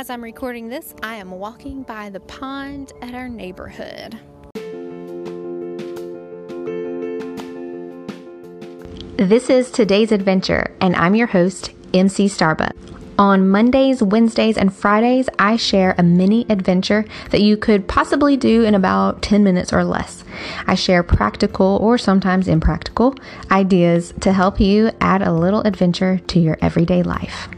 As I'm recording this, I am walking by the pond at our neighborhood. This is today's adventure, and I'm your host, MC Starbuck. On Mondays, Wednesdays, and Fridays, I share a mini adventure that you could possibly do in about 10 minutes or less. I share practical or sometimes impractical ideas to help you add a little adventure to your everyday life.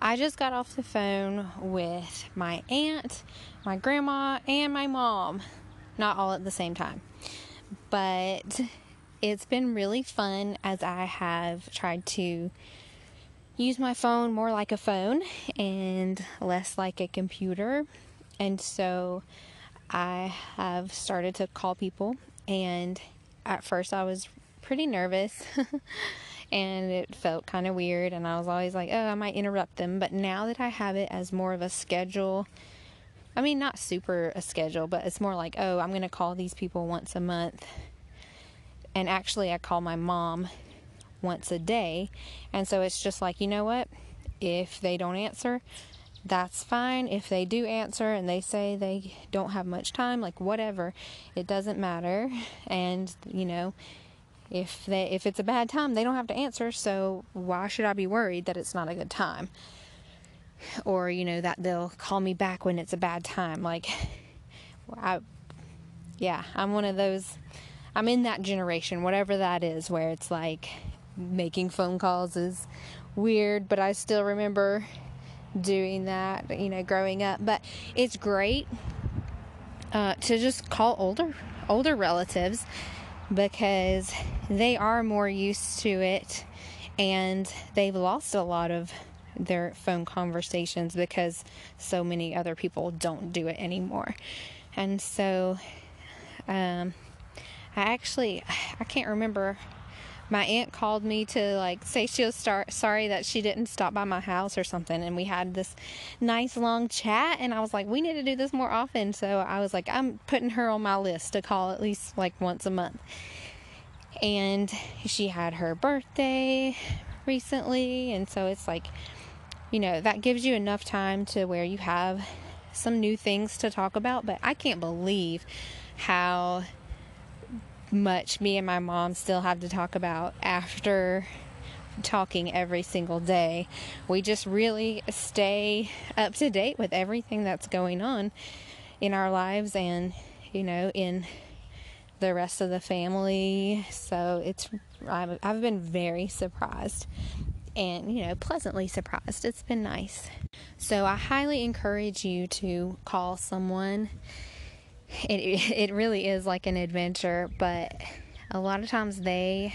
I just got off the phone with my aunt, my grandma, and my mom. Not all at the same time. But it's been really fun as I have tried to use my phone more like a phone and less like a computer. And so I have started to call people, and at first I was pretty nervous. and it felt kind of weird and I was always like, "Oh, I might interrupt them." But now that I have it as more of a schedule, I mean, not super a schedule, but it's more like, "Oh, I'm going to call these people once a month." And actually, I call my mom once a day. And so it's just like, "You know what? If they don't answer, that's fine. If they do answer and they say they don't have much time, like whatever, it doesn't matter. And, you know, if they if it's a bad time, they don't have to answer, so why should I be worried that it's not a good time? Or, you know, that they'll call me back when it's a bad time. Like I yeah, I'm one of those I'm in that generation, whatever that is, where it's like making phone calls is weird, but I still remember doing that, you know, growing up. But it's great uh, to just call older older relatives because they are more used to it and they've lost a lot of their phone conversations because so many other people don't do it anymore. And so um, I actually I can't remember my aunt called me to like say she was start, sorry that she didn't stop by my house or something and we had this nice long chat and I was like we need to do this more often. So I was like I'm putting her on my list to call at least like once a month. And she had her birthday recently and so it's like you know that gives you enough time to where you have some new things to talk about but I can't believe how much me and my mom still have to talk about after talking every single day. We just really stay up to date with everything that's going on in our lives and, you know, in the rest of the family. So it's, I've, I've been very surprised and, you know, pleasantly surprised. It's been nice. So I highly encourage you to call someone it it really is like an adventure, but a lot of times they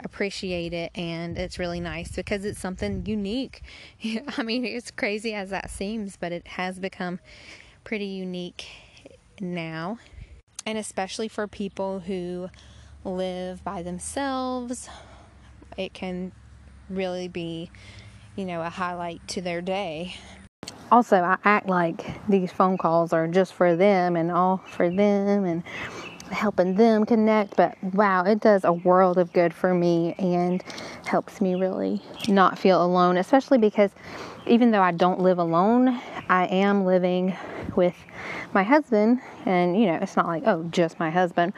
appreciate it and it's really nice because it's something unique. I mean, it's crazy as that seems, but it has become pretty unique now. And especially for people who live by themselves, it can really be, you know, a highlight to their day also I act like these phone calls are just for them and all for them and helping them connect but wow it does a world of good for me and helps me really not feel alone especially because even though I don't live alone I am living with my husband. And you know it's not like oh just my husband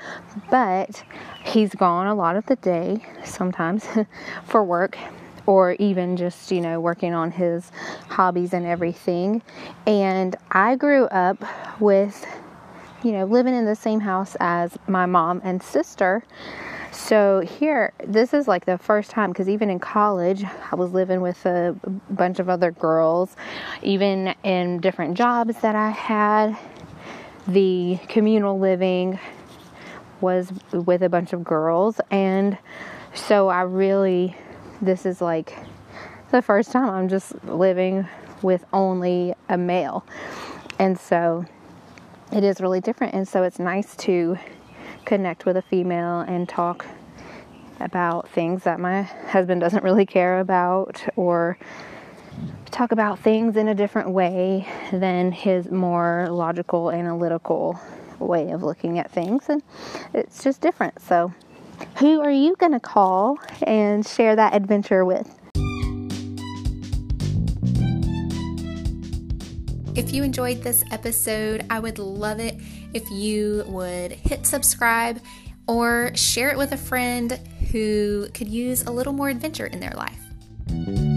but he's gone a lot of the day sometimes for work or even just, you know, working on his hobbies and everything. And I grew up with, you know, living in the same house as my mom and sister. So here, this is like the first time because even in college, I was living with a bunch of other girls. Even in different jobs that I had, the communal living was with a bunch of girls. And so I really this is like the first time I'm just living with only a male. And so it is really different. And so it's nice to connect with a female and talk about things that my husband doesn't really care about or talk about things in a different way than his more logical, analytical way of looking at things. And it's just different. So who are you going to call and share that adventure with? If you enjoyed this episode, I would love it if you would hit subscribe or share it with a friend who could use a little more adventure in their life.